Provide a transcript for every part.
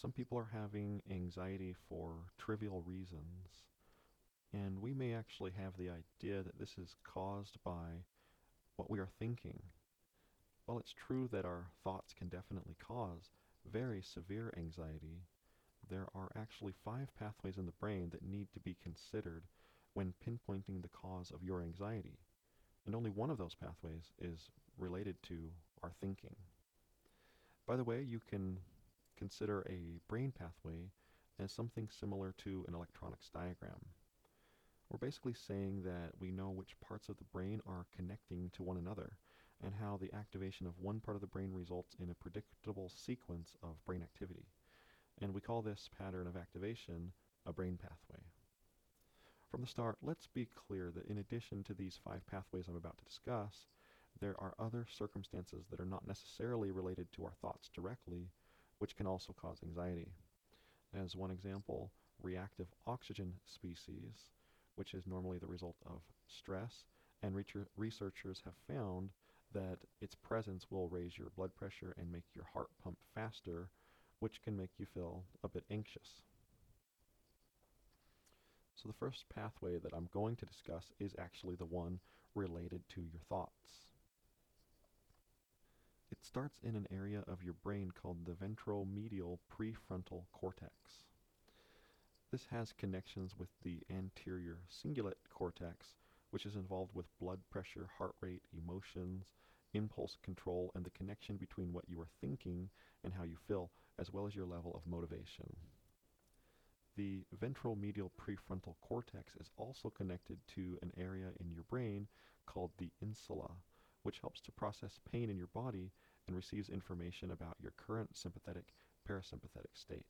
Some people are having anxiety for trivial reasons, and we may actually have the idea that this is caused by what we are thinking. While it's true that our thoughts can definitely cause very severe anxiety, there are actually five pathways in the brain that need to be considered when pinpointing the cause of your anxiety. And only one of those pathways is related to our thinking. By the way, you can consider a brain pathway as something similar to an electronics diagram. We're basically saying that we know which parts of the brain are connecting to one another and how the activation of one part of the brain results in a predictable sequence of brain activity. And we call this pattern of activation a brain pathway. From the start, let's be clear that in addition to these five pathways I'm about to discuss, there are other circumstances that are not necessarily related to our thoughts directly, which can also cause anxiety. As one example, reactive oxygen species, which is normally the result of stress, and researchers have found that its presence will raise your blood pressure and make your heart pump faster, which can make you feel a bit anxious. So the first pathway that I'm going to discuss is actually the one related to your thoughts. It starts in an area of your brain called the ventromedial prefrontal cortex. This has connections with the anterior cingulate cortex, which is involved with blood pressure, heart rate, emotions, impulse control, and the connection between what you are thinking and how you feel, as well as your level of motivation. The ventromedial prefrontal cortex is also connected to an area in your brain called the insula, which helps to process pain in your body and receives information about your current sympathetic parasympathetic state.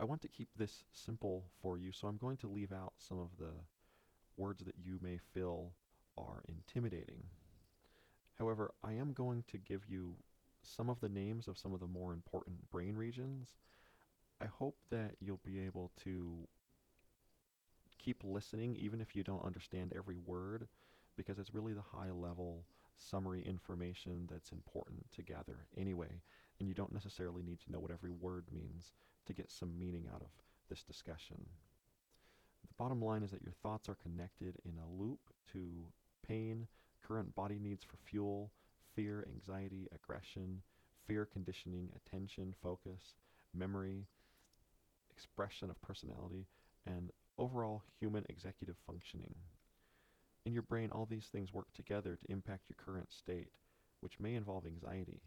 I want to keep this simple for you, so I'm going to leave out some of the words that you may feel are intimidating. However, I am going to give you some of the names of some of the more important brain regions. I hope that you'll be able to keep listening even if you don't understand every word because it's really the high level summary information that's important to gather anyway and you don't necessarily need to know what every word means to get some meaning out of this discussion. The bottom line is that your thoughts are connected in a loop to pain, current body needs for fuel, fear, anxiety, aggression, fear conditioning, attention, focus, memory, expression of personality, and overall human executive functioning. In your brain, all these things work together to impact your current state, which may involve anxiety.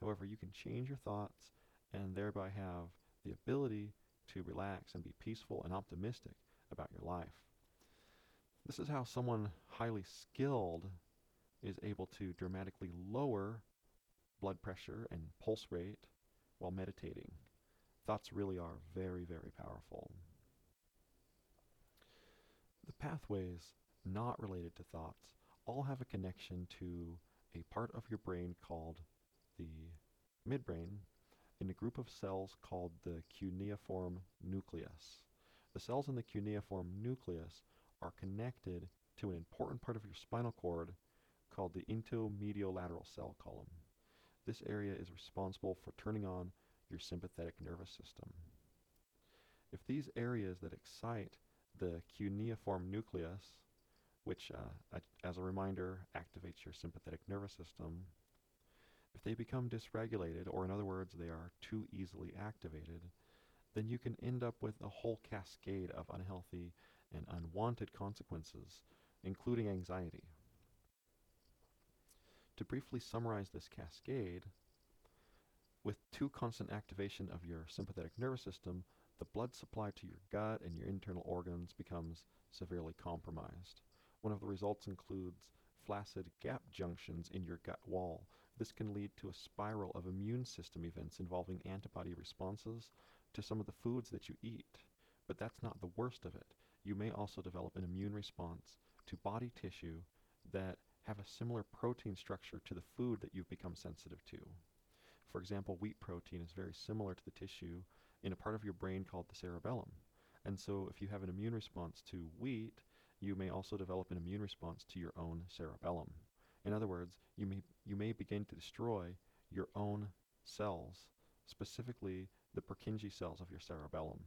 However, you can change your thoughts and thereby have the ability to relax and be peaceful and optimistic about your life. This is how someone highly skilled is able to dramatically lower blood pressure and pulse rate while meditating. Thoughts really are very, very powerful. The pathways not related to thoughts all have a connection to a part of your brain called the midbrain in a group of cells called the cuneiform nucleus. The cells in the cuneiform nucleus are connected to an important part of your spinal cord called the intermediolateral cell column. This area is responsible for turning on your sympathetic nervous system. If these areas that excite the cuneiform nucleus, which, uh, as a reminder, activates your sympathetic nervous system, if they become dysregulated, or in other words, they are too easily activated, then you can end up with a whole cascade of unhealthy and unwanted consequences, including anxiety. To briefly summarize this cascade, with too constant activation of your sympathetic nervous system, the blood supply to your gut and your internal organs becomes severely compromised. One of the results includes flaccid gap junctions in your gut wall. This can lead to a spiral of immune system events involving antibody responses to some of the foods that you eat. But that's not the worst of it you may also develop an immune response to body tissue that have a similar protein structure to the food that you've become sensitive to. For example, wheat protein is very similar to the tissue in a part of your brain called the cerebellum. And so if you have an immune response to wheat, you may also develop an immune response to your own cerebellum. In other words, you may, you may begin to destroy your own cells specifically the Purkinje cells of your cerebellum.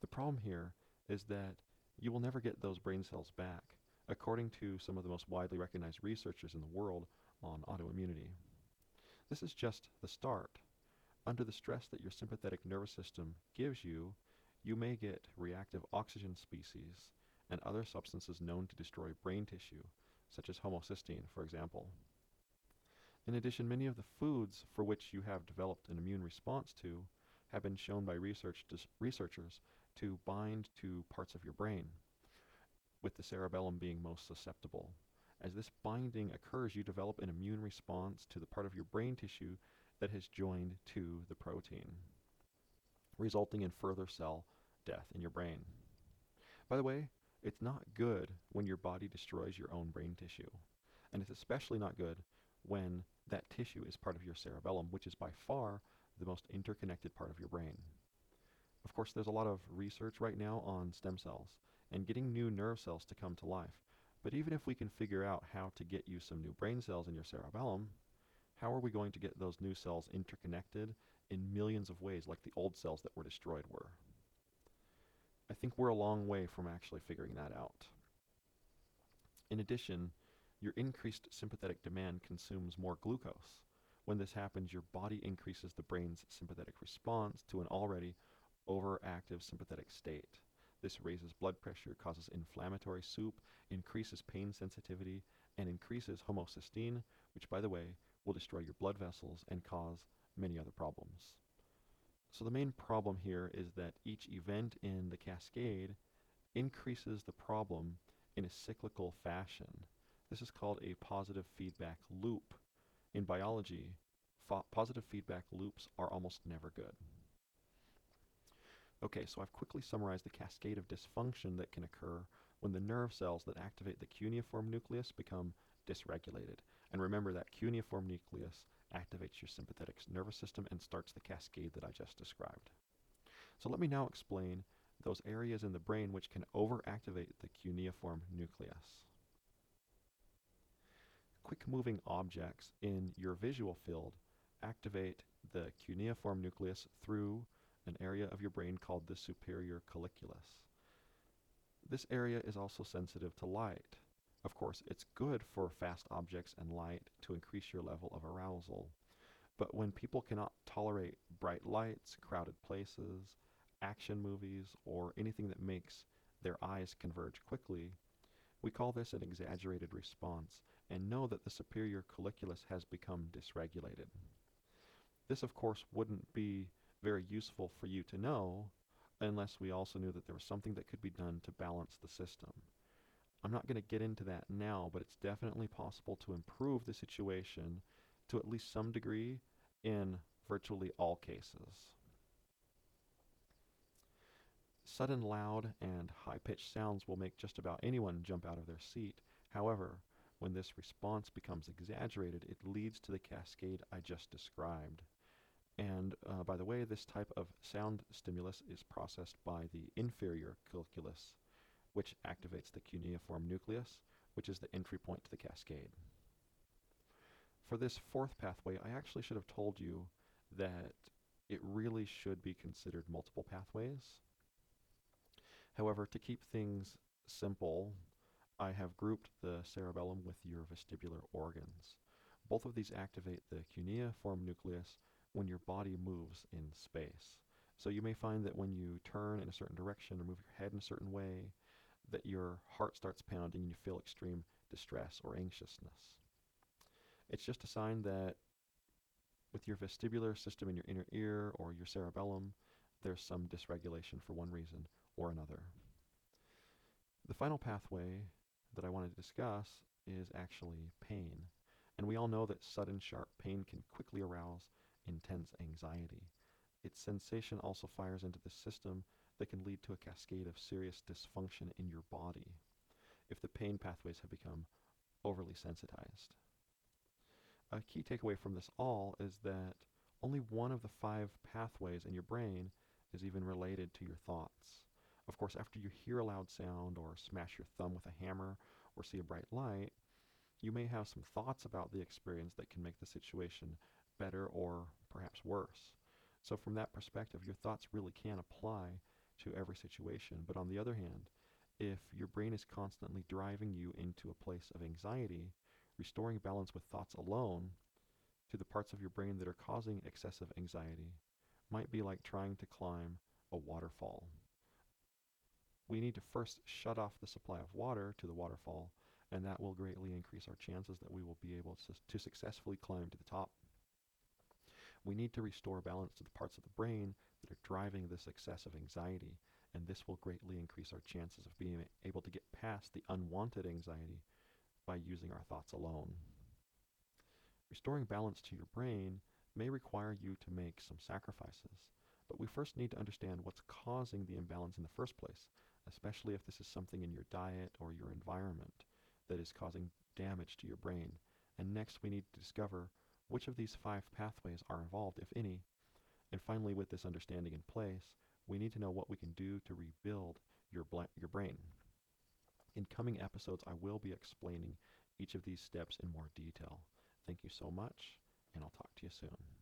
The problem here is that you will never get those brain cells back, according to some of the most widely recognized researchers in the world on autoimmunity. This is just the start. Under the stress that your sympathetic nervous system gives you, you may get reactive oxygen species and other substances known to destroy brain tissue, such as homocysteine, for example. In addition, many of the foods for which you have developed an immune response to have been shown by research researchers to bind to parts of your brain, with the cerebellum being most susceptible. As this binding occurs, you develop an immune response to the part of your brain tissue that has joined to the protein, resulting in further cell death in your brain. By the way, it's not good when your body destroys your own brain tissue. And it's especially not good when that tissue is part of your cerebellum, which is by far the most interconnected part of your brain. Of course, there's a lot of research right now on stem cells and getting new nerve cells to come to life. But even if we can figure out how to get you some new brain cells in your cerebellum, how are we going to get those new cells interconnected in millions of ways like the old cells that were destroyed were? I think we're a long way from actually figuring that out. In addition, your increased sympathetic demand consumes more glucose. When this happens, your body increases the brain's sympathetic response to an already overactive sympathetic state. This raises blood pressure, causes inflammatory soup, increases pain sensitivity, and increases homocysteine, which, by the way, will destroy your blood vessels and cause many other problems. So the main problem here is that each event in the cascade increases the problem in a cyclical fashion. This is called a positive feedback loop. In biology, positive feedback loops are almost never good. Okay, so I've quickly summarized the cascade of dysfunction that can occur when the nerve cells that activate the cuneiform nucleus become dysregulated. And remember that cuneiform nucleus activates your sympathetic nervous system and starts the cascade that I just described. So let me now explain those areas in the brain which can overactivate the cuneiform nucleus. Quick moving objects in your visual field activate the cuneiform nucleus through an area of your brain called the superior colliculus. This area is also sensitive to light. Of course, it's good for fast objects and light to increase your level of arousal. But when people cannot tolerate bright lights, crowded places, action movies, or anything that makes their eyes converge quickly, we call this an exaggerated response and know that the superior colliculus has become dysregulated. This, of course, wouldn't be very useful for you to know unless we also knew that there was something that could be done to balance the system. I'm not going to get into that now, but it's definitely possible to improve the situation to at least some degree in virtually all cases. Sudden loud and high-pitched sounds will make just about anyone jump out of their seat. However, when this response becomes exaggerated, it leads to the cascade I just described. And uh, by the way, this type of sound stimulus is processed by the inferior colliculus, which activates the cuneiform nucleus, which is the entry point to the cascade. For this fourth pathway, I actually should have told you that it really should be considered multiple pathways. However, to keep things simple, I have grouped the cerebellum with your vestibular organs. Both of these activate the cuneiform nucleus when your body moves in space. So you may find that when you turn in a certain direction or move your head in a certain way, that your heart starts pounding and you feel extreme distress or anxiousness. It's just a sign that with your vestibular system in your inner ear or your cerebellum, there's some dysregulation for one reason or another. The final pathway that I wanted to discuss is actually pain. And we all know that sudden sharp pain can quickly arouse intense anxiety. Its sensation also fires into the system that can lead to a cascade of serious dysfunction in your body if the pain pathways have become overly sensitized. A key takeaway from this all is that only one of the five pathways in your brain is even related to your thoughts. Of course, after you hear a loud sound or smash your thumb with a hammer or see a bright light, you may have some thoughts about the experience that can make the situation better or perhaps worse. So, from that perspective, your thoughts really can apply to every situation. But on the other hand, if your brain is constantly driving you into a place of anxiety, restoring balance with thoughts alone to the parts of your brain that are causing excessive anxiety might be like trying to climb a waterfall. We need to first shut off the supply of water to the waterfall, and that will greatly increase our chances that we will be able to, to successfully climb to the top. We need to restore balance to the parts of the brain are driving this excessive anxiety, and this will greatly increase our chances of being able to get past the unwanted anxiety by using our thoughts alone. Restoring balance to your brain may require you to make some sacrifices, but we first need to understand what's causing the imbalance in the first place, especially if this is something in your diet or your environment that is causing damage to your brain. And next, we need to discover which of these five pathways are involved, if any. And finally, with this understanding in place, we need to know what we can do to rebuild your, your brain. In coming episodes, I will be explaining each of these steps in more detail. Thank you so much, and I'll talk to you soon.